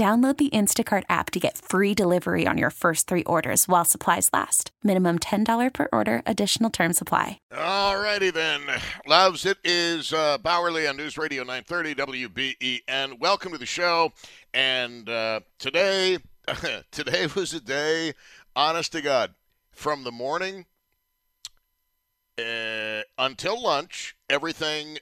Download the Instacart app to get free delivery on your first three orders while supplies last. Minimum $10 per order, additional term supply. All righty then. Loves, it is uh, Bauerle on News Radio 930 WBEN. Welcome to the show. And uh, today, today was a day, honest to God, from the morning uh, until lunch, everything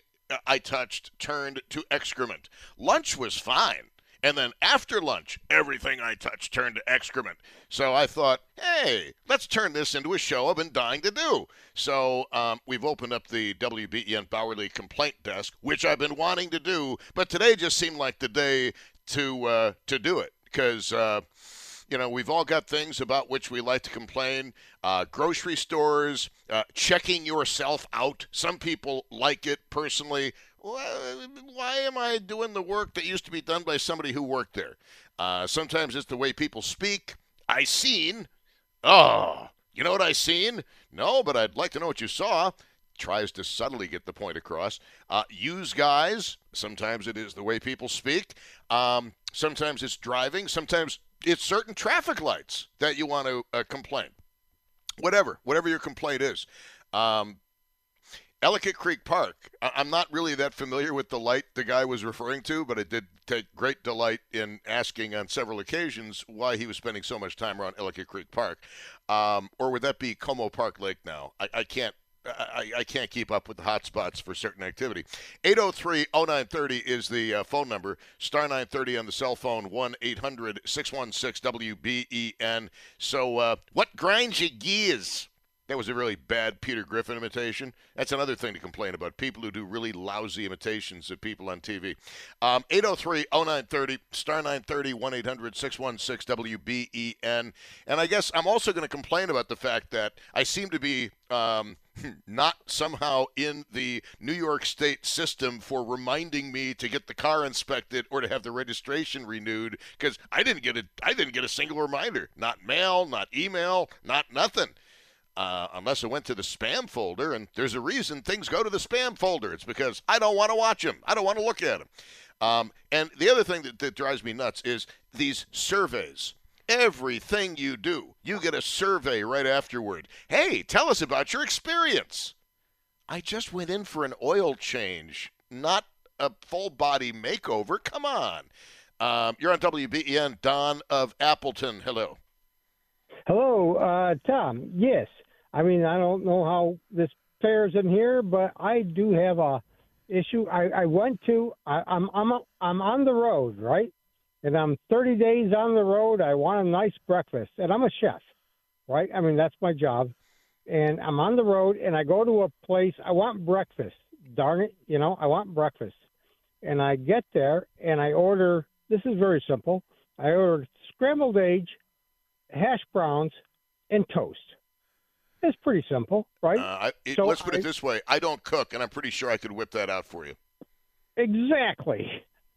I touched turned to excrement. Lunch was fine. And then after lunch, everything I touched turned to excrement. So I thought, hey, let's turn this into a show I've been dying to do. So um, we've opened up the WBEN Bauerle complaint desk, which I've been wanting to do, but today just seemed like the day to uh, to do it because. Uh, you know, we've all got things about which we like to complain. Uh, grocery stores, uh, checking yourself out. Some people like it personally why am I doing the work that used to be done by somebody who worked there? Uh, sometimes it's the way people speak. I seen. Oh, you know what I seen? No, but I'd like to know what you saw. Tries to subtly get the point across. Uh, use guys. Sometimes it is the way people speak. Um, sometimes it's driving. Sometimes it's certain traffic lights that you want to uh, complain. Whatever, whatever your complaint is. Um, Ellicott Creek Park. I'm not really that familiar with the light the guy was referring to, but I did take great delight in asking on several occasions why he was spending so much time around Ellicott Creek Park. Um, or would that be Como Park Lake now? I, I can't. I, I, can't keep up with the hot spots for certain activity. 803-0930 is the uh, phone number. Star 930 on the cell phone, 1-800-616-WBEN. So uh, what grinds your gears? That was a really bad Peter Griffin imitation. That's another thing to complain about people who do really lousy imitations of people on TV. Um, 803 0930, star 930 1 800 616 WBEN. And I guess I'm also going to complain about the fact that I seem to be. Um, not somehow in the New York State system for reminding me to get the car inspected or to have the registration renewed because I didn't get a I didn't get a single reminder. Not mail, not email, not nothing uh, unless it went to the spam folder. And there's a reason things go to the spam folder. It's because I don't want to watch them. I don't want to look at them. Um, and the other thing that, that drives me nuts is these surveys. Everything you do, you get a survey right afterward. Hey, tell us about your experience. I just went in for an oil change, not a full body makeover. Come on. Um, you're on WBEN, Don of Appleton. Hello. Hello, uh, Tom. Yes, I mean, I don't know how this fares in here, but I do have a issue. I, I went to. I, I'm I'm I'm on the road, right? And I'm 30 days on the road. I want a nice breakfast, and I'm a chef, right? I mean, that's my job. And I'm on the road, and I go to a place. I want breakfast. Darn it, you know, I want breakfast. And I get there, and I order. This is very simple. I ordered scrambled eggs, hash browns, and toast. It's pretty simple, right? Uh, it, so let's put I, it this way: I don't cook, and I'm pretty sure I could whip that out for you. Exactly.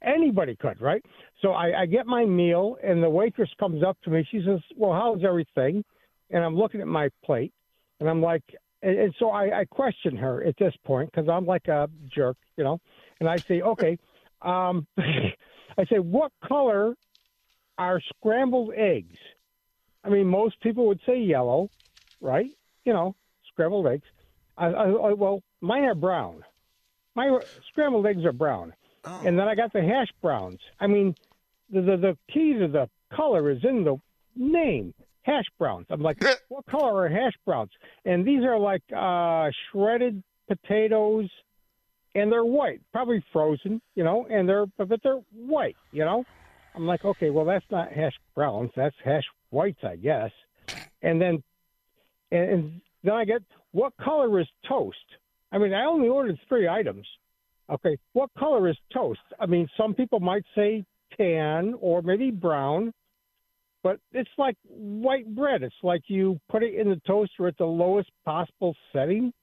Anybody could, right? So I, I get my meal, and the waitress comes up to me. She says, "Well, how's everything?" And I'm looking at my plate, and I'm like, and, and so I, I question her at this point because I'm like a jerk, you know. And I say, "Okay," um, I say, "What color are scrambled eggs?" I mean, most people would say yellow, right? You know, scrambled eggs. I, I, I, well, mine are brown. My scrambled eggs are brown, oh. and then I got the hash browns. I mean, the, the the key to the color is in the name? Hash browns. I'm like, what color are hash browns? And these are like uh, shredded potatoes, and they're white, probably frozen, you know, and they're but they're white, you know. I'm like, okay, well that's not hash browns, that's hash whites, I guess. And then, and, and then I get what color is toast? I mean, I only ordered three items. Okay, what color is toast? I mean, some people might say tan or maybe brown, but it's like white bread. It's like you put it in the toaster at the lowest possible setting.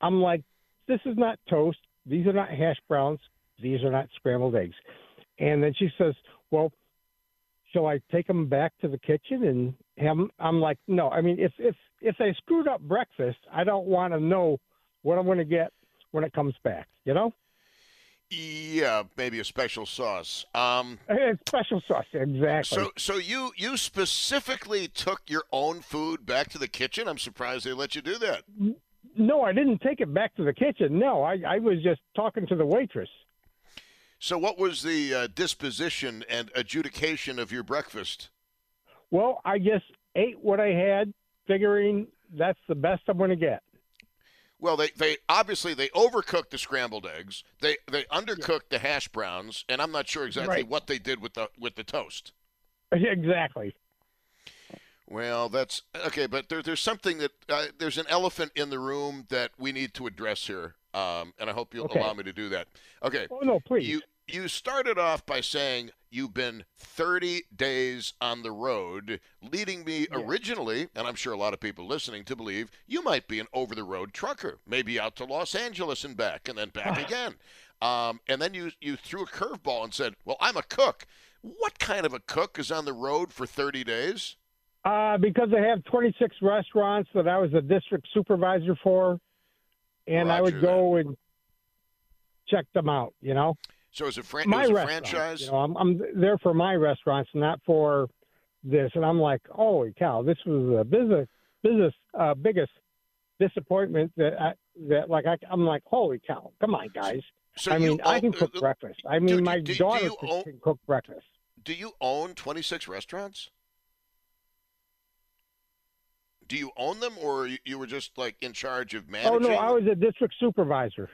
I'm like, this is not toast. These are not hash browns. These are not scrambled eggs. And then she says, well, shall I take them back to the kitchen and them? I'm like, no. I mean, if if if they screwed up breakfast, I don't want to know what I'm going to get when it comes back. You know? Yeah, maybe a special sauce. Um, special sauce, exactly. So, so you you specifically took your own food back to the kitchen. I'm surprised they let you do that. No, I didn't take it back to the kitchen. No, I, I was just talking to the waitress. So, what was the uh, disposition and adjudication of your breakfast? Well, I just ate what I had, figuring that's the best I'm going to get. Well, they, they obviously they overcooked the scrambled eggs. They they undercooked yeah. the hash browns, and I'm not sure exactly right. what they did with the with the toast. Exactly. Well, that's okay, but there, there's something that uh, there's an elephant in the room that we need to address here, um, and I hope you'll okay. allow me to do that. Okay. Oh no, please. You you started off by saying you've been 30 days on the road, leading me yeah. originally, and I'm sure a lot of people listening to believe you might be an over the road trucker, maybe out to Los Angeles and back, and then back again. Um, and then you you threw a curveball and said, "Well, I'm a cook." What kind of a cook is on the road for 30 days? Uh, because I have 26 restaurants that I was a district supervisor for, and Roger I would that. go and check them out. You know, So is it, fran- my a franchise? You know, I'm, I'm there for my restaurants, not for this. And I'm like, holy cow, this was a business business uh, biggest disappointment that I, that like I, I'm like, holy cow, come on, guys. So I mean, I can cook uh, breakfast. I mean, do- my do- do daughter you can, own- can cook breakfast. Do you own 26 restaurants? Do you own them, or you, you were just like in charge of managing? Oh no, I was a district supervisor.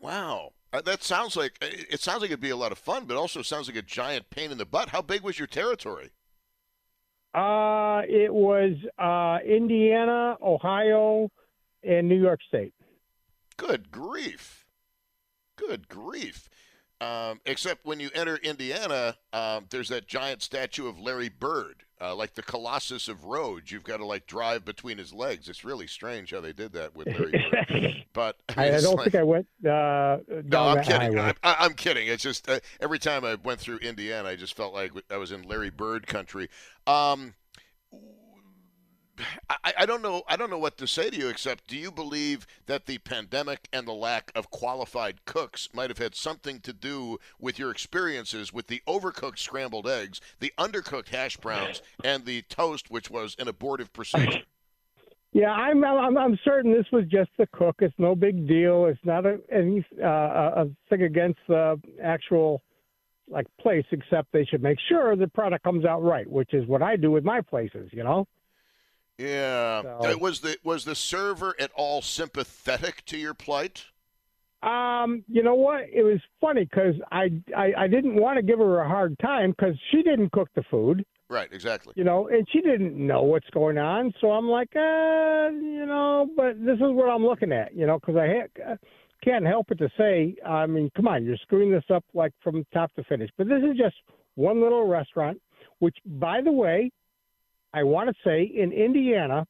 Wow, that sounds like it sounds like it'd be a lot of fun, but also sounds like a giant pain in the butt. How big was your territory? Uh, it was uh, Indiana, Ohio, and New York State. Good grief! Good grief! Um, except when you enter Indiana, um, there's that giant statue of Larry Bird, uh, like the Colossus of Rhodes. You've got to like drive between his legs. It's really strange how they did that with Larry Bird. But I, I don't like- think I went uh, down No, I'm kidding. I'm, I'm kidding. It's just uh, every time I went through Indiana, I just felt like I was in Larry Bird country. Um, I, I don't know. I don't know what to say to you except, do you believe that the pandemic and the lack of qualified cooks might have had something to do with your experiences with the overcooked scrambled eggs, the undercooked hash browns, and the toast, which was an abortive procedure? Yeah, I'm, I'm I'm certain this was just the cook. It's no big deal. It's not a any uh, a thing against the actual like place, except they should make sure the product comes out right, which is what I do with my places. You know. Yeah. So- Uh, was the was the server at all sympathetic to your plight? Um, you know what? It was funny because I, I I didn't want to give her a hard time because she didn't cook the food, Right. Exactly. you know, and she didn't know what's going on. So I'm like, uh, you know, but this is what I'm looking at, you know, because I ha- can't help but to say, I mean, come on, you're screwing this up like from top to finish. But this is just one little restaurant, which, by the way, I want to say in Indiana,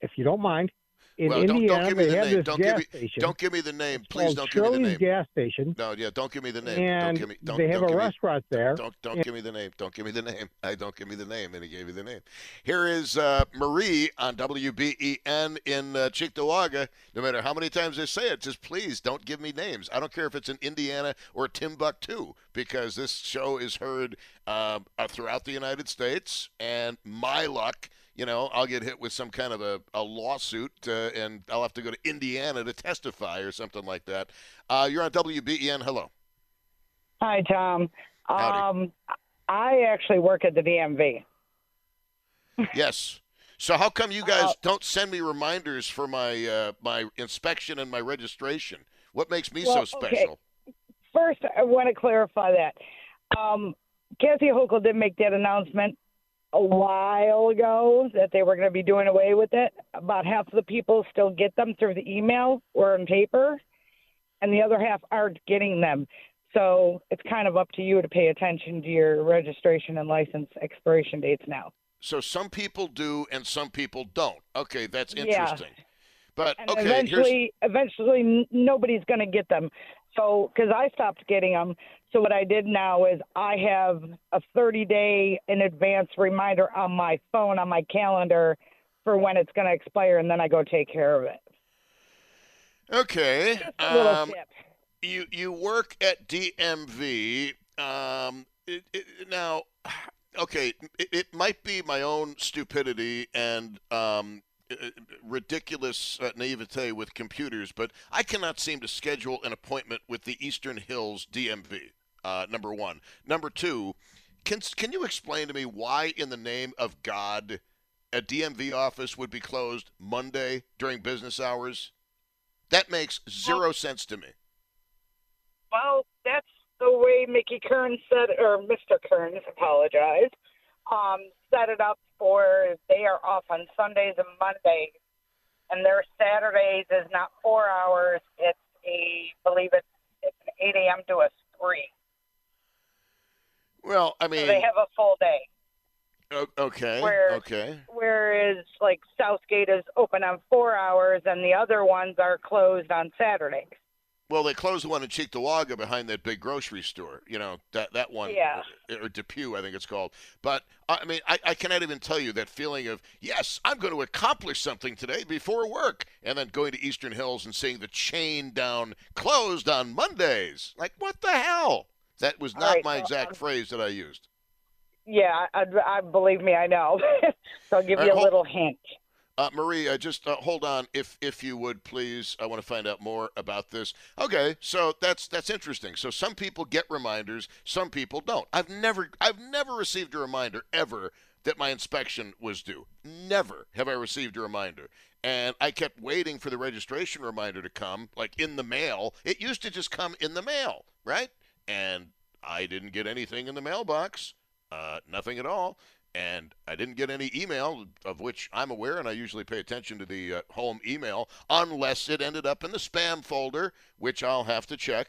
if you don't mind, in well, don't, Indiana don't give me the name. Don't give me. station. Don't give me the name. It's Please don't give me the Shirley's name. gas station, No, yeah, don't give me the name. and don't give me. Don't, they have don't a give me, restaurant there. Don't don't give me the name. Don't give me the name. I don't give me the name, and he gave you the name. Here is uh, Marie on WBEN in uh. No matter how many times they say it, just please don't give me names. I don't care if it's in Indiana or Timbuktu, because this show is heard uh, uh, throughout the United States. And my luck, you know, I'll get hit with some kind of a, a lawsuit, uh, and I'll have to go to Indiana to testify or something like that. Uh, you're on WBEN. Hello. Hi, Tom. Howdy. Um, I actually work at the DMV. yes. So how come you guys Uh, don't send me reminders for my uh, my inspection and my registration? What makes me Well, so okay. special? First, I want to clarify that. Um, Kathy Hochul did make that announcement a while ago that they were going to be doing away with it. About half of the people still get them through the email or on paper, and the other half aren't getting them. So it's kind of up to you to pay attention to your registration and license expiration dates now. So some people do and some people don't. Okay, that's interesting. Yeah. But And okay, here's eventually, eventually, nobody's going to get them. So, because I stopped getting them, so what I did now is I have a 30 day in advance reminder on my phone on my calendar for when it's going to expire, and then I go take care of it. okay. Um, you you work at DMV. Um, it, it, now, okay, it, it might be my own stupidity and um, uh, ridiculous uh, naivete with computers, but I cannot seem to schedule an appointment with the Eastern Hills DMV. Uh, number one. Number two, can can you explain to me why, in the name of God, a DMV office would be closed Monday during business hours? That makes zero sense to me. Well, that's the way Mickey Kearns said, or Mr. Kearns, apologize, um, set it up for they are off on Sundays and Mondays, and their Saturdays is not four hours. It's a, believe it, it's an 8 a.m. to a 3. Well, I So mean, they have a full day. okay, where- okay. Whereas, like, Southgate is open on four hours, and the other ones are closed on Saturdays. Well, they closed the one in Cheektowaga behind that big grocery store. You know that that one, Yeah. or, or Depew, I think it's called. But I mean, I, I cannot even tell you that feeling of yes, I'm going to accomplish something today before work, and then going to Eastern Hills and seeing the chain down closed on Mondays. Like what the hell? That was not right, my exact um, phrase that I used. Yeah, I, I believe me, I know. so I'll give you a hold- little hint. Uh, Marie, uh, just uh, hold on, if if you would please. I want to find out more about this. Okay, so that's that's interesting. So some people get reminders, some people don't. I've never I've never received a reminder ever that my inspection was due. Never have I received a reminder. And I kept waiting for the registration reminder to come, like in the mail. It used to just come in the mail, right? And I didn't get anything in the mailbox, uh, nothing at all and I didn't get any email of which I'm aware, and I usually pay attention to the uh, home email unless it ended up in the spam folder, which I'll have to check.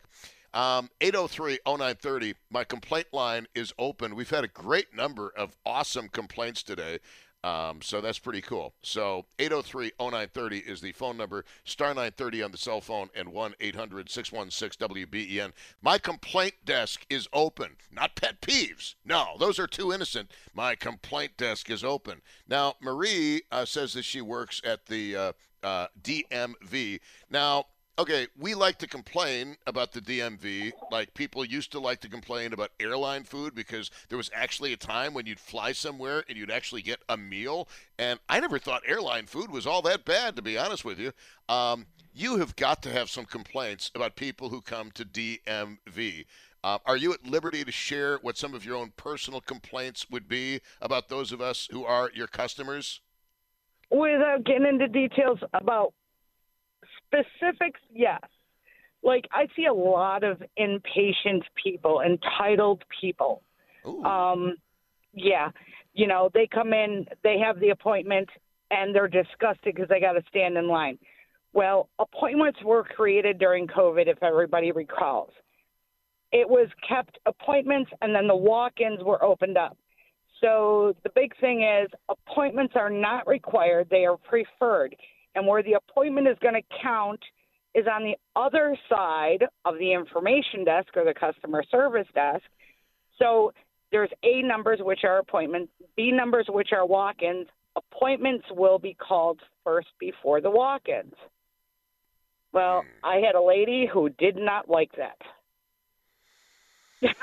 Um, 803-0930, my complaint line is open. We've had a great number of awesome complaints today. Um, so that's pretty cool. So 803-0930 is the phone number, star 930 on the cell phone, and 1-800-616-WBEN. E My complaint desk is open. Not pet peeves. No, those are too innocent. My complaint desk is open. Now, Marie uh, says that she works at the uh, uh, DMV. Now, okay, we like to complain about the DMV. Like people used to like to complain about airline food because there was actually a time when you'd fly somewhere and you'd actually get a meal. And I never thought airline food was all that bad, to be honest with you. Um, you have got to have some complaints about people who come to DMV. Uh, are you at liberty to share what some of your own personal complaints would be about those of us who are your customers? Without getting into details about specifics, yes. Like I see a lot of impatient people, entitled people. Ooh. Um, yeah, you know, they come in, they have the appointment, and they're disgusted because they got to stand in line. Well, appointments were created during COVID, if everybody recalls. It was kept appointments, and then the walk-ins were opened up. So the big thing is appointments are not required; they are preferred. And where the appointment is going to count is on the other side of the information desk or the customer service desk. So there's A numbers, which are appointments, B numbers, which are walk ins. Appointments will be called first before the walk ins. Well, hmm. I had a lady who did not like that.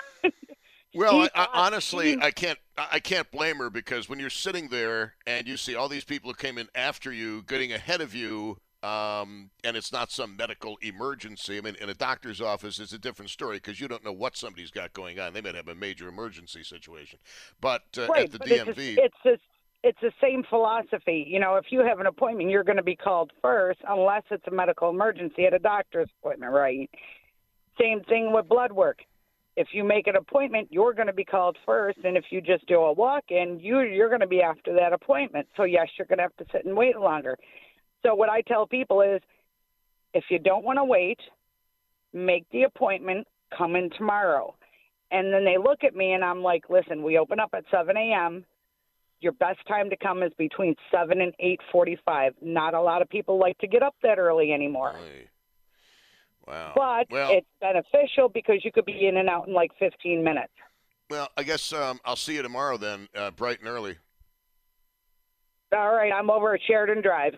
Well, I, I, honestly, I can't. I can't blame her because when you're sitting there and you see all these people who came in after you, getting ahead of you, um, and it's not some medical emergency. I mean, in a doctor's office, it's a different story because you don't know what somebody's got going on. They might have a major emergency situation. But uh, right, at the but DMV, it's, it's, a, it's the same philosophy. You know, if you have an appointment, you're going to be called first unless it's a medical emergency at a doctor's appointment, right? Same thing with blood work. If you make an appointment, you're going to be called first, and if you just do a walk-in, you you're going to be after that appointment. So yes, you're going to have to sit and wait longer. So what I tell people is, if you don't want to wait, make the appointment. Come in tomorrow. And then they look at me, and I'm like, listen, we open up at 7 a.m. Your best time to come is between 7 and 8:45. Not a lot of people like to get up that early anymore. Wow. But well, it's beneficial because you could be in and out in like 15 minutes. well, I guess um, I'll see you tomorrow then, uh, bright and early. All right, I'm over at Sheridan Drive.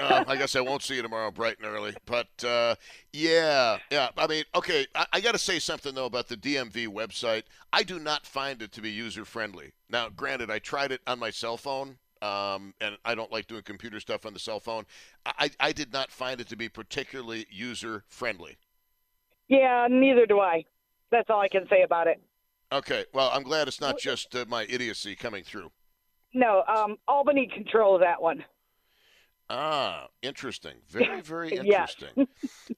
uh, I guess I won't see you tomorrow, bright and early. But uh, yeah, yeah. I mean, okay. I, I got to say something though about the DMV website. I do not find it to be user friendly. Now, granted, I tried it on my cell phone, um, and I don't like doing computer stuff on the cell phone. I, I did not find it to be particularly user friendly. yeah, neither do I. That's all I can say about it. Okay, well, I'm glad it's not just uh, my idiocy coming through. No, um, Albany controls that one. Ah, interesting. Very, very interesting. um,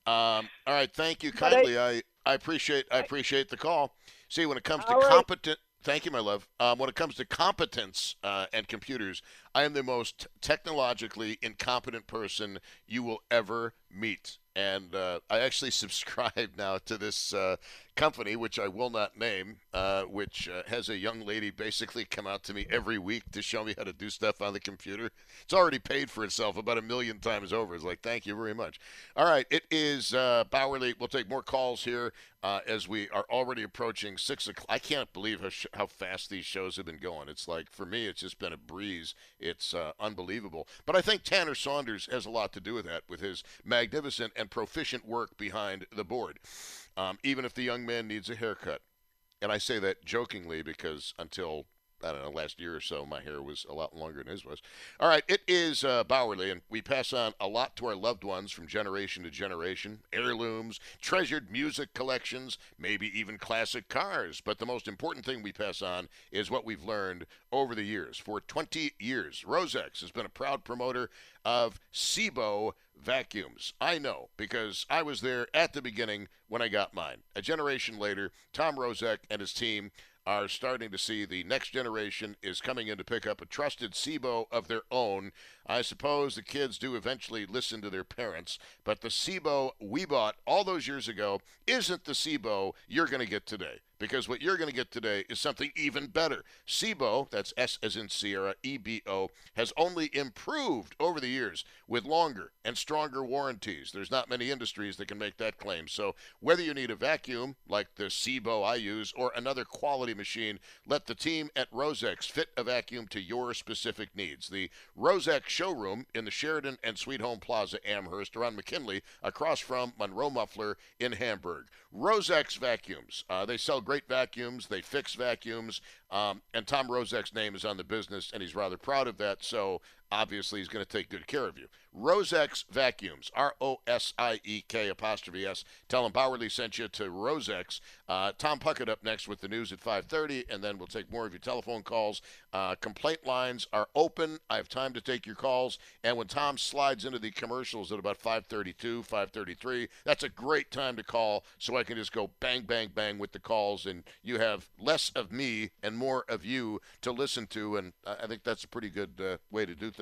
all right, thank you kindly. I, I appreciate I appreciate the call. See, when it comes to right. competent, thank you, my love. Um, when it comes to competence uh, and computers, I am the most technologically incompetent person you will ever meet. And uh, I actually subscribe now to this uh, company, which I will not name, uh, which uh, has a young lady basically come out to me every week to show me how to do stuff on the computer. It's already paid for itself about a million times over. It's like, thank you very much. All right, it is uh, Bauerle. We'll take more calls here uh, as we are already approaching six o'clock. I can't believe how, sh- how fast these shows have been going. It's like, for me, it's just been a breeze. It's uh, unbelievable. But I think Tanner Saunders has a lot to do with that, with his magnificent and proficient work behind the board. Um, even if the young man needs a haircut. And I say that jokingly because until I don't know, last year or so, my hair was a lot longer than his was. All right, it is uh, Bauerle, and we pass on a lot to our loved ones from generation to generation heirlooms, treasured music collections, maybe even classic cars. But the most important thing we pass on is what we've learned over the years. For 20 years, Rosiek's has been a proud promoter of SEBO vacuums. I know because I was there at the beginning when I got mine. A generation later, Tom Rosiek and his team are starting to see the next generation is coming in to pick up a trusted SEBO of their own. I suppose the kids do eventually listen to their parents, but the SEBO we bought all those years ago isn't the SEBO you're going to get today. Because what you're going to get today is something even better. SEBO, that's S as in Sierra, E B O, has only improved over the years with longer and stronger warranties. There's not many industries that can make that claim. So whether you need a vacuum like the SEBO I use or another quality machine, let the team at Rosiek's fit a vacuum to your specific needs. The Rosiek's showroom in the Sheridan and Sweet Home Plaza Amherst around McKinley across from Monroe Muffler in Hamburg. Rosiek's vacuums. Uh, they sell great vacuums. They fix vacuums. Um, and Tom Rosiek's name is on the business, and he's rather proud of that. So obviously, he's going to take good care of you. Rosiek's vacuums. R O S I E K apostrophe S. Tell him Bauerle sent you to Rosiek's. Uh, Tom Puckett up next with the news at 5:30, and then we'll take more of your telephone calls. Uh, complaint lines are open. I have time to take your calls. And when Tom slides into the commercials at about 5:32, 5:33, that's a great time to call, so I can just go bang, bang, bang with the calls, and you have less of me and more of you to listen to. And I think that's a pretty good uh, way to do things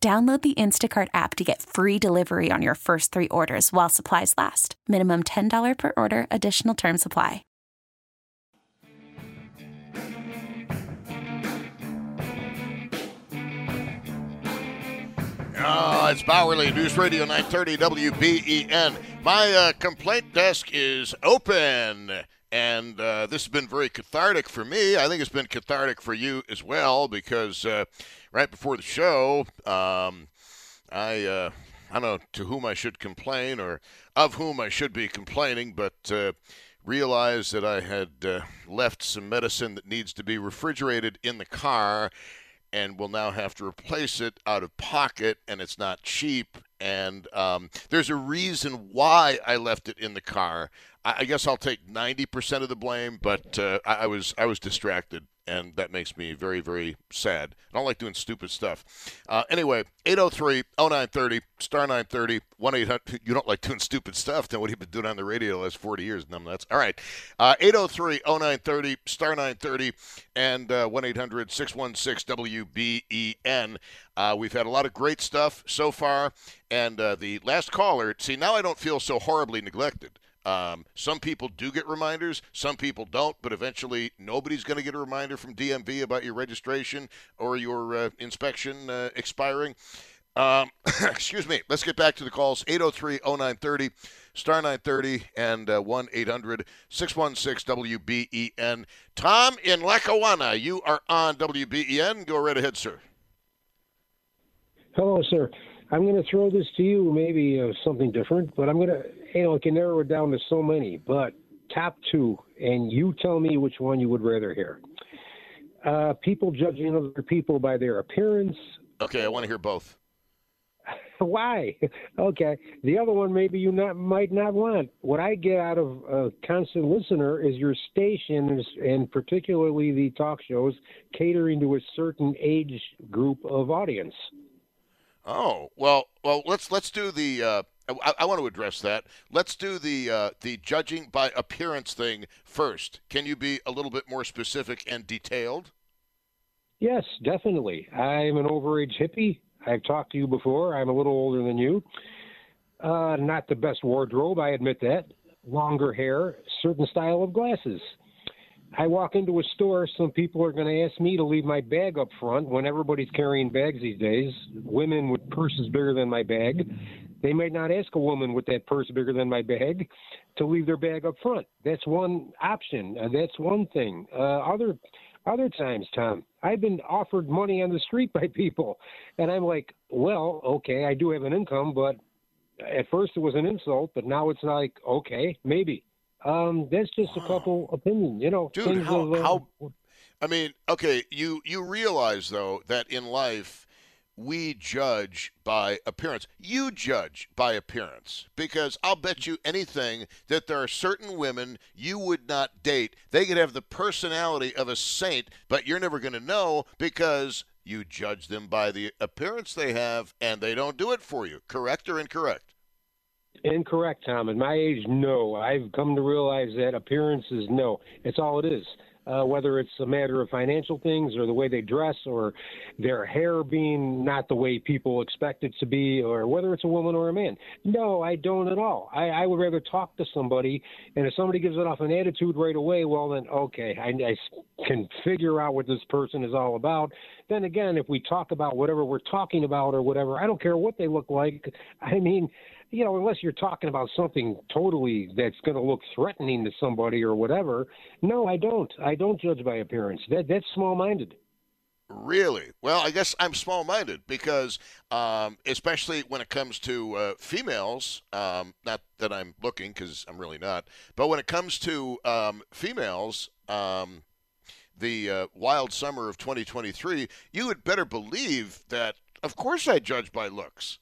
Download the Instacart app to get free delivery on your first three orders while supplies last. Minimum $10 per order, additional term supply. Oh, it's Bauerle News Radio 930 WBEN. My uh, complaint desk is open, and uh, this has been very cathartic for me. I think it's been cathartic for you as well because uh, right before the show, um, I uh, I don't know to whom I should complain or of whom I should be complaining, but uh, realized that I had uh, left some medicine that needs to be refrigerated in the car and will now have to replace it out of pocket, and it's not cheap. And um, there's a reason why I left it in the car. I, I guess I'll take 90% of the blame, but uh, I, I was I was distracted and that makes me very, very sad. I don't like doing stupid stuff. Uh, anyway, 803 0930, star 930, 1 800. You don't like doing stupid stuff, then what have you been doing on the radio the last 40 years? Numb nuts. All right. Uh, 803 0930, star 930, and uh, 1 800 616 WBEN. Uh, we've had a lot of great stuff so far. And uh, the last caller, see, now I don't feel so horribly neglected. Um, some people do get reminders, some people don't, but eventually nobody's going to get a reminder from DMV about your registration or your uh, inspection uh, expiring. Um, excuse me. Let's get back to the calls 803 0930, star 930, and uh, 1 800 616 WBEN. Tom in Lackawanna, you are on WBEN. Go right ahead, sir. Hello, sir. I'm going to throw this to you, maybe uh, something different, but I'm going to, you know, I can narrow it down to so many, but top two, and you tell me which one you would rather hear. Uh, people judging other people by their appearance. Okay, I want to hear both. Why? Okay. The other one maybe you not might not want. What I get out of a constant listener is your station, is, and particularly the talk shows, catering to a certain age group of audience. Oh well, well let's let's do the. Uh, I, I, want to address that. Let's do the uh, the judging by appearance thing first. Can you be a little bit more specific and detailed? Yes, definitely. I'm an overage hippie. I've talked to you before. I'm a little older than you. Uh, not the best wardrobe, I admit that. Longer hair, certain style of glasses. I walk into a store, some people are going to ask me to leave my bag up front when everybody's carrying bags these days. Women with purses bigger than my bag. They might not ask a woman with that purse bigger than my bag to leave their bag up front. That's one option. Uh, that's one thing. Uh, other other times, Tom, I've been offered money on the street by people, and I'm like, well, okay, I do have an income, but at first it was an insult, but now it's like, okay, maybe. Um, that's just a couple opinions, you know. Dude, how, of, uh, how? I mean, okay, you you realize though that in life we judge by appearance. You judge by appearance because I'll bet you anything that there are certain women you would not date. They could have the personality of a saint, but you're never going to know because you judge them by the appearance they have and they don't do it for you. Correct or incorrect? Incorrect, Tom. At my age, no. I've come to realize that appearance is no. It's all it is. Uh, whether it's a matter of financial things or the way they dress or their hair being not the way people expect it to be or whether it's a woman or a man. No, I don't at all. I, I would rather talk to somebody, and if somebody gives it off an attitude right away, well, then okay, I, I can figure out what this person is all about. Then again, if we talk about whatever we're talking about or whatever, I don't care what they look like. I mean, you know, unless you're talking about something totally that's going to look threatening to somebody or whatever. No, I don't. I don't judge by appearance. That that's small-minded. Really? Well, I guess I'm small-minded because, um, especially when it comes to uh, females. Um, not that I'm looking, because I'm really not. But when it comes to um, females, um, the uh, wild summer of 2023, you would better believe that of course I judge by looks.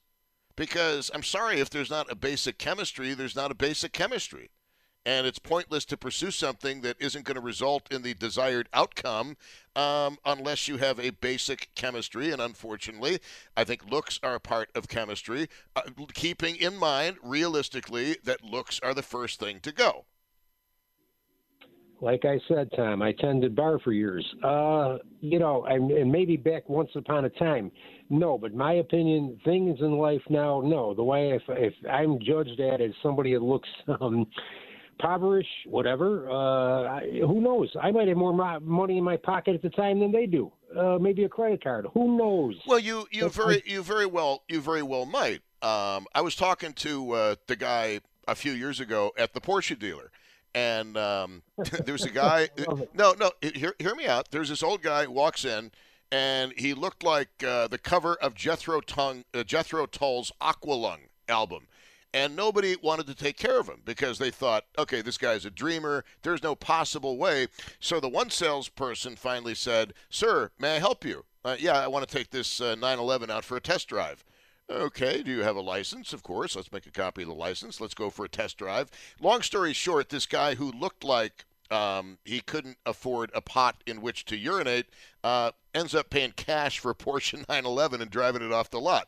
Because I'm sorry, if there's not a basic chemistry, there's not a basic chemistry. And it's pointless to pursue something that isn't going to result in the desired outcome um, unless you have a basic chemistry. And unfortunately, I think looks are a part of chemistry, uh, keeping in mind realistically that looks are the first thing to go. Like I said, Tom, I tended bar for years. Uh, you know, and, and maybe back once upon a time, no. But my opinion, things in life now, no. The way if if I'm judged at as somebody that looks um, impoverish, whatever. Uh, who knows? I might have more money in my pocket at the time than they do. Uh, maybe a credit card. Who knows? Well, you you very you very well you very well might. Um, I was talking to uh, the guy a few years ago at the Porsche dealer, and um, there's a guy. no, no, hear, hear me out. There's this old guy walks in, and he looked like uh, the cover of Jethro, Tull, uh, Jethro Tull's Aqualung album. And nobody wanted to take care of him because they thought, okay, this guy's a dreamer. There's no possible way. So the one salesperson finally said, Sir, may I help you? Uh, yeah, I want to take this uh, 911 out for a test drive. Okay, do you have a license? Of course. Let's make a copy of the license. Let's go for a test drive. Long story short, this guy who looked like um, he couldn't afford a pot in which to urinate uh, ends up paying cash for a Porsche 911 and driving it off the lot.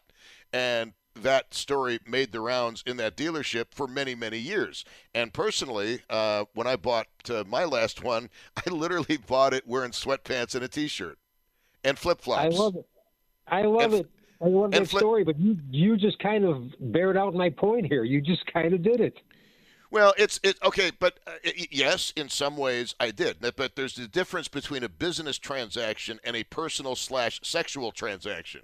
And that story made the rounds in that dealership for many, many years. And personally, uh, when I bought uh, my last one, I literally bought it wearing sweatpants and a t-shirt and flip flops. I love it. I love and, it. I love that flip- story, but you you just kind of bared out my point here. You just kind of did it. Well, it's it okay, but uh, yes, in some ways I did. But there's the difference between a business transaction and a personal slash sexual transaction.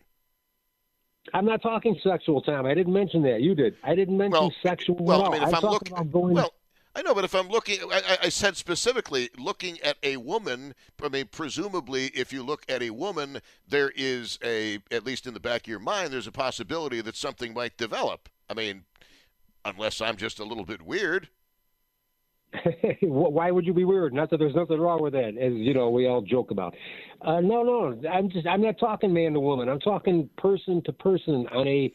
I'm not talking sexual, Tom. I didn't mention that. You did. I didn't mention well, sexual. Well, I mean, if I'm, I'm looking, going... well, I know, but if I'm looking, I, I, said specifically looking at a woman. I mean, presumably, if you look at a woman, there is a, at least in the back of your mind, there's a possibility that something might develop. I mean, unless I'm just a little bit weird. Why would you be weird? Not that there's nothing wrong with that, as you know, we all joke about. Uh, no, no, I'm just, I'm not talking man to woman. I'm talking person to person on a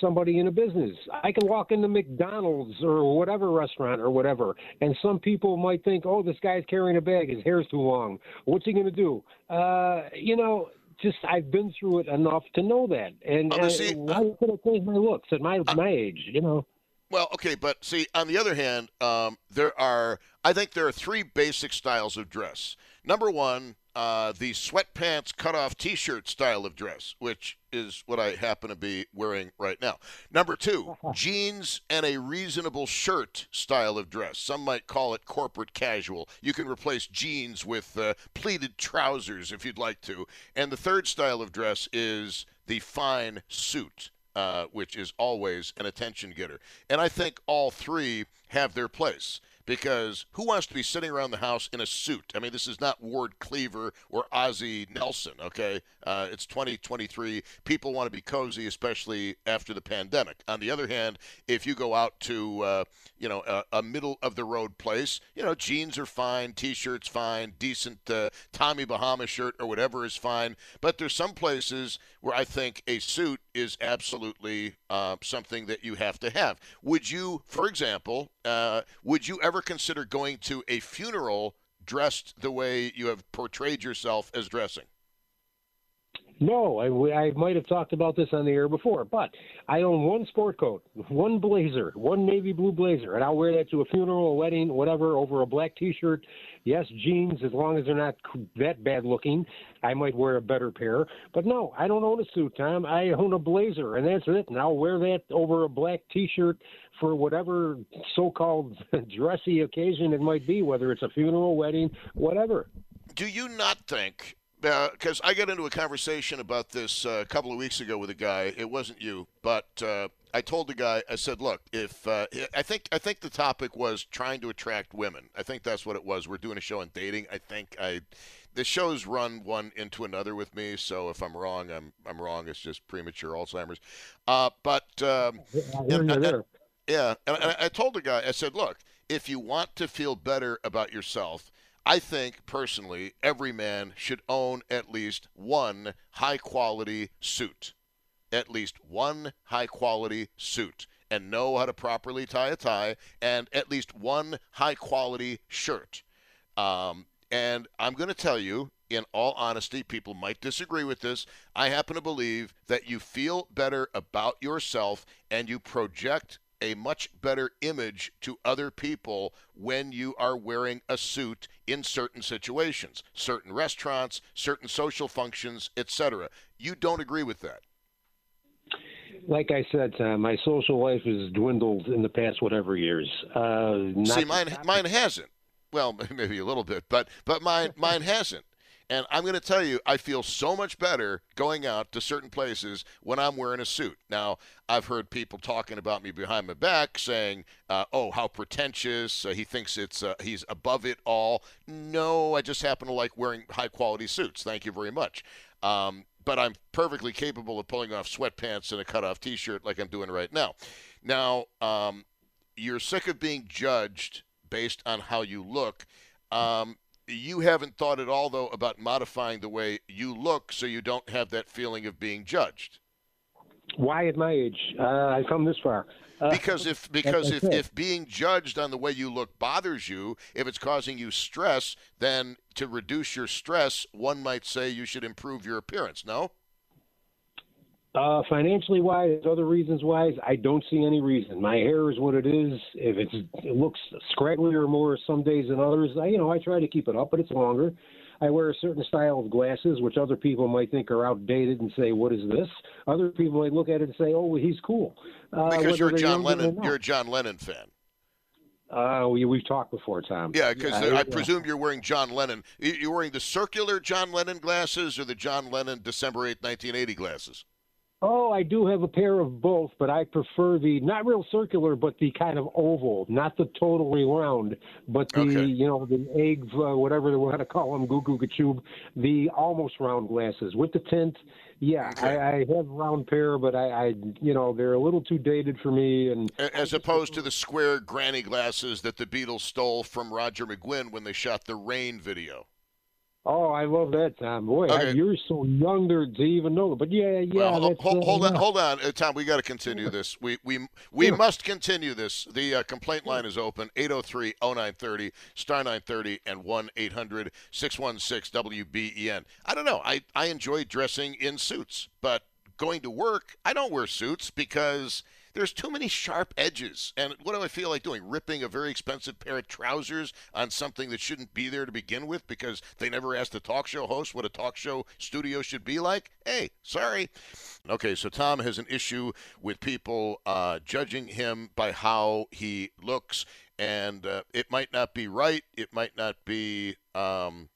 somebody in a business. I can walk into McDonald's or whatever restaurant or whatever, and some people might think, "Oh, this guy's carrying a bag. His hair's too long. What's he going to do?" Uh, you know, just I've been through it enough to know that. And uh, see, why could I change my looks at my my age? You know. Well, okay, but see, on the other hand, um, there are I think there are three basic styles of dress. Number one, uh, the sweatpants cutoff t-shirt style of dress, which is what I happen to be wearing right now. Number two, jeans and a reasonable shirt style of dress. Some might call it corporate casual. You can replace jeans with uh, pleated trousers if you'd like to. And the third style of dress is the fine suit. Uh, which is always an attention getter. And I think all three have their place because who wants to be sitting around the house in a suit? I mean, this is not Ward Cleaver or Ozzie Nelson, okay? Uh, it's 2023. People want to be cozy, especially after the pandemic. On the other hand, if you go out to, uh, you know, a, a, middle of the road place, you know, jeans are fine, t-shirts fine, decent uh, Tommy Bahama shirt or whatever is fine. But there's some places where I think a suit is absolutely uh, something that you have to have. Would you, for example, uh, would you ever consider going to a funeral dressed the way you have portrayed yourself as dressing? No, I, I might have talked about this on the air before, but I own one sport coat, one blazer, one navy blue blazer, and I'll wear that to a funeral, a wedding, whatever, over a black T-shirt. Yes, jeans, as long as they're not that bad looking. I might wear a better pair, but no, I don't own a suit, Tom. I own a blazer, and that's it. And I'll wear that over a black T-shirt for whatever so-called dressy occasion it might be, whether it's a funeral, wedding, whatever. Do you not think because uh, I got into a conversation about this uh, a couple of weeks ago with a guy. It wasn't you, but uh, I told the guy. I said, "Look, if uh, I think I think the topic was trying to attract women. I think that's what it was. We're doing a show on dating. I think I." The shows run one into another with me, so if I'm wrong, I'm I'm wrong. It's just premature Alzheimer's. Uh, but um, and, yeah, and I told the guy, I said, look, if you want to feel better about yourself, I think personally, every man should own at least one high quality suit. at least one high quality suit and know how to properly tie a tie and at least one high quality shirt. Um, and I'm going to tell you, in all honesty, people might disagree with this. I happen to believe that you feel better about yourself and you project a much better image to other people when you are wearing a suit in certain situations, certain restaurants, certain social functions, etc. You don't agree with that. Like I said, uh, my social life has dwindled in the past whatever years. Uh, See, mine mine hasn't. Well, maybe a little bit, but but mine mine hasn't. And I'm going to tell you, I feel so much better going out to certain places when I'm wearing a suit. Now, I've heard people talking about me behind my back saying, uh, "Oh, how pretentious! Uh, he thinks it's uh, he's above it all." No, I just happen to like wearing high quality suits. Thank you very much. Um, but I'm perfectly capable of pulling off sweatpants and a cut-off T-shirt like I'm doing right now. Now, um, you're sick of being judged based on how you look. Um, you haven't thought at all, though, about modifying the way you look so you don't have that feeling of being judged. Why, at my age, uh, I've come this far. Uh, because if because if, if being judged on the way you look bothers you, if it's causing you stress, then to reduce your stress, one might say you should improve your appearance. No. Uh, financially wise, other reasons wise, I don't see any reason. My hair is what it is. If it's, it looks scragglier more some days than others, I, you know, I try to keep it up, but it's longer. I wear a certain style of glasses, which other people might think are outdated and say, "What is this?" Other people might look at it and say, "Oh, well, he's cool." Uh, because you're a John Lennon, you're a John Lennon fan. Uh, we, we've talked before, Tom. Yeah, because I, I, presume you're wearing John Lennon. You're wearing the circular John Lennon glasses or the John Lennon December 8, 1980 glasses? Oh, I do have a pair of both, but I prefer the not real circular, but the kind of oval, not the totally round, but the okay. you know the egg, uh, whatever they want to call them, goo goo tube, the almost round glasses with the tint. Yeah, okay. I, I, have a round pair, but I, I, you know, they're a little too dated for me. And as opposed to the square granny glasses that the Beatles stole from Roger McGuinn when they shot the Rain video. Oh, I love that, Tom. Boy, okay. You're so young to, even know. But yeah, yeah. Well, hold, hold uh, on, hold on, uh, Tom. We got to continue this. We we we yeah. must continue this. The uh, complaint line is open: 803-0930, star 930, and one 616 WBEN. I don't know. I I enjoy dressing in suits, but going to work, I don't wear suits because there's too many sharp edges. And what do I feel like doing? Ripping a very expensive pair of trousers on something that shouldn't be there to begin with because they never asked the talk show host what a talk show studio should be like? Hey, sorry. Okay, so Tom has an issue with people uh, judging him by how he looks, and uh, it might not be right. It might not be. Um,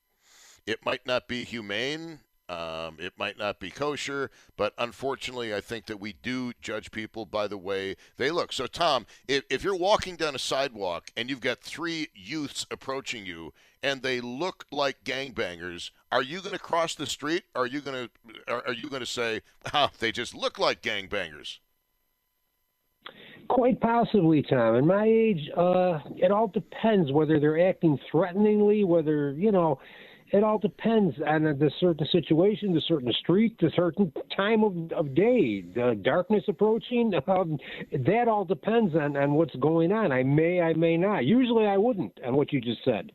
it might not be humane. Um, it might not be kosher, but unfortunately, I think that we do judge people by the way they look. So, Tom, if, if you're walking down a sidewalk and you've got three youths approaching you and they look like gangbangers, are you going to cross the street? Or are you going to are, are you going to say, "Ah, they just look like gangbangers"? Quite possibly, Tom. In my age, uh, it all depends whether they're acting threateningly, whether you know it all depends on the certain situation, the certain street, the certain time of, of day, the darkness approaching. Um, that all depends on, on what's going on. I may, I may not. Usually, I wouldn't. On what you just said.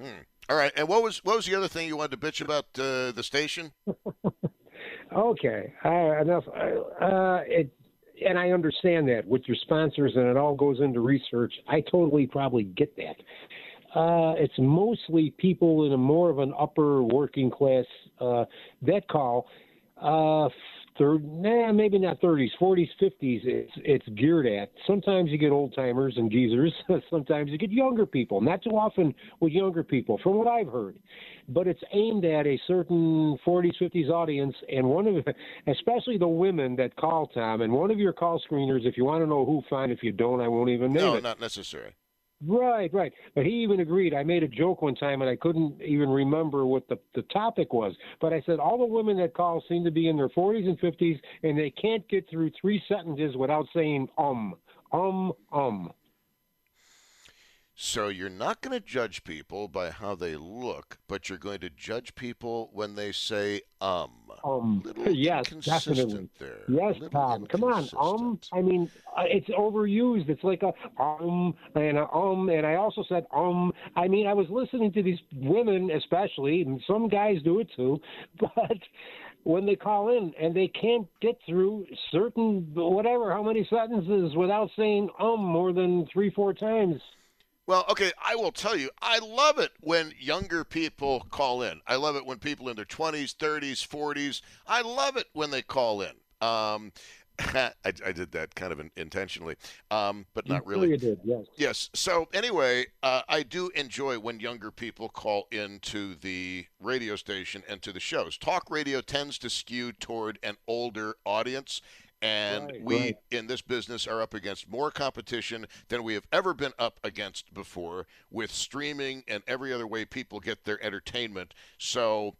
Hmm. All right. And what was what was the other thing you wanted to bitch about uh, the station? okay. Uh, enough. Uh, it and I understand that with your sponsors, and it all goes into research. I totally probably get that. Uh, it's mostly people in a more of an upper working class uh, that call. Uh, third, nah, maybe not 30s, 40s, 50s. It's it's geared at. Sometimes you get old timers and geezers. Sometimes you get younger people. Not too often with younger people, from what I've heard. But it's aimed at a certain 40s, 50s audience, and one of, especially the women that call Tom. And one of your call screeners, if you want to know who, fine. If you don't, I won't even name no, it. No, not necessary. Right, right. But he even agreed. I made a joke one time and I couldn't even remember what the, the topic was. But I said all the women that call seem to be in their 40s and 50s and they can't get through three sentences without saying um, um, um. So you're not going to judge people by how they look, but you're going to judge people when they say um. um. Yes, definitely. there. Yes, Tom. Come on. Um. I mean, uh, it's overused. It's like a um and a um, and I also said um. I mean, I was listening to these women, especially, and some guys do it too, but. When they call in and they can't get through certain whatever how many sentences without saying um more than three four times. Well, okay, I will tell you, I love it when younger people call in. I love it when people in their 20s, 30s, 40s, I love it when they call in. Um, I, I did that kind of intentionally, um, but not really. You did. Yes. Yes. So anyway, uh, I do enjoy when younger people call into the radio station and to the shows. Talk radio tends to skew toward an older audience. And Right, we right. in this business are up against more competition than we have ever been up against before with streaming and every other way people get their entertainment. So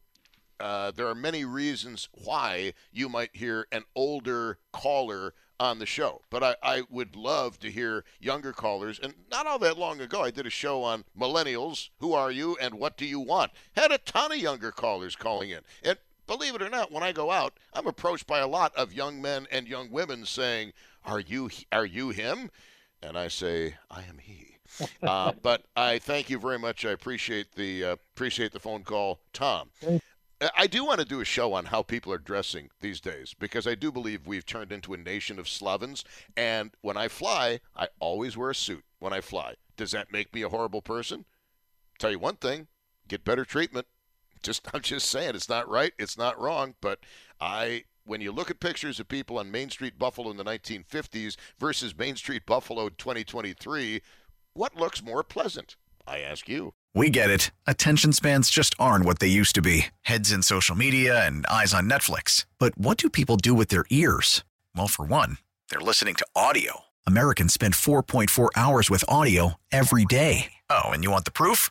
uh, there are many reasons why you might hear an older caller on the show. But I, I would love to hear younger callers. And not all that long ago, I did a show on millennials. Who are you and what do you want? Had a ton of younger callers calling in. And believe it or not, when I go out, I'm approached by a lot of young men and young women saying, "Are you are you him?" And I say, "I am he." uh, but I thank you very much. I appreciate the uh, appreciate the phone call, Tom. I do want to do a show on how people are dressing these days because I do believe we've turned into a nation of Slavens. And when I fly, I always wear a suit when I fly. Does that make me a horrible person? Tell you one thing: get better treatment. Just I'm just saying, it's not right, it's not wrong. But I, when you look at pictures of people on Main Street Buffalo in the 1950s versus Main Street Buffalo 2023, what looks more pleasant? I ask you. We get it. Attention spans just aren't what they used to be heads in social media and eyes on Netflix. But what do people do with their ears? Well, for one, they're listening to audio. Americans spend 4.4 hours with audio every day. Oh, and you want the proof?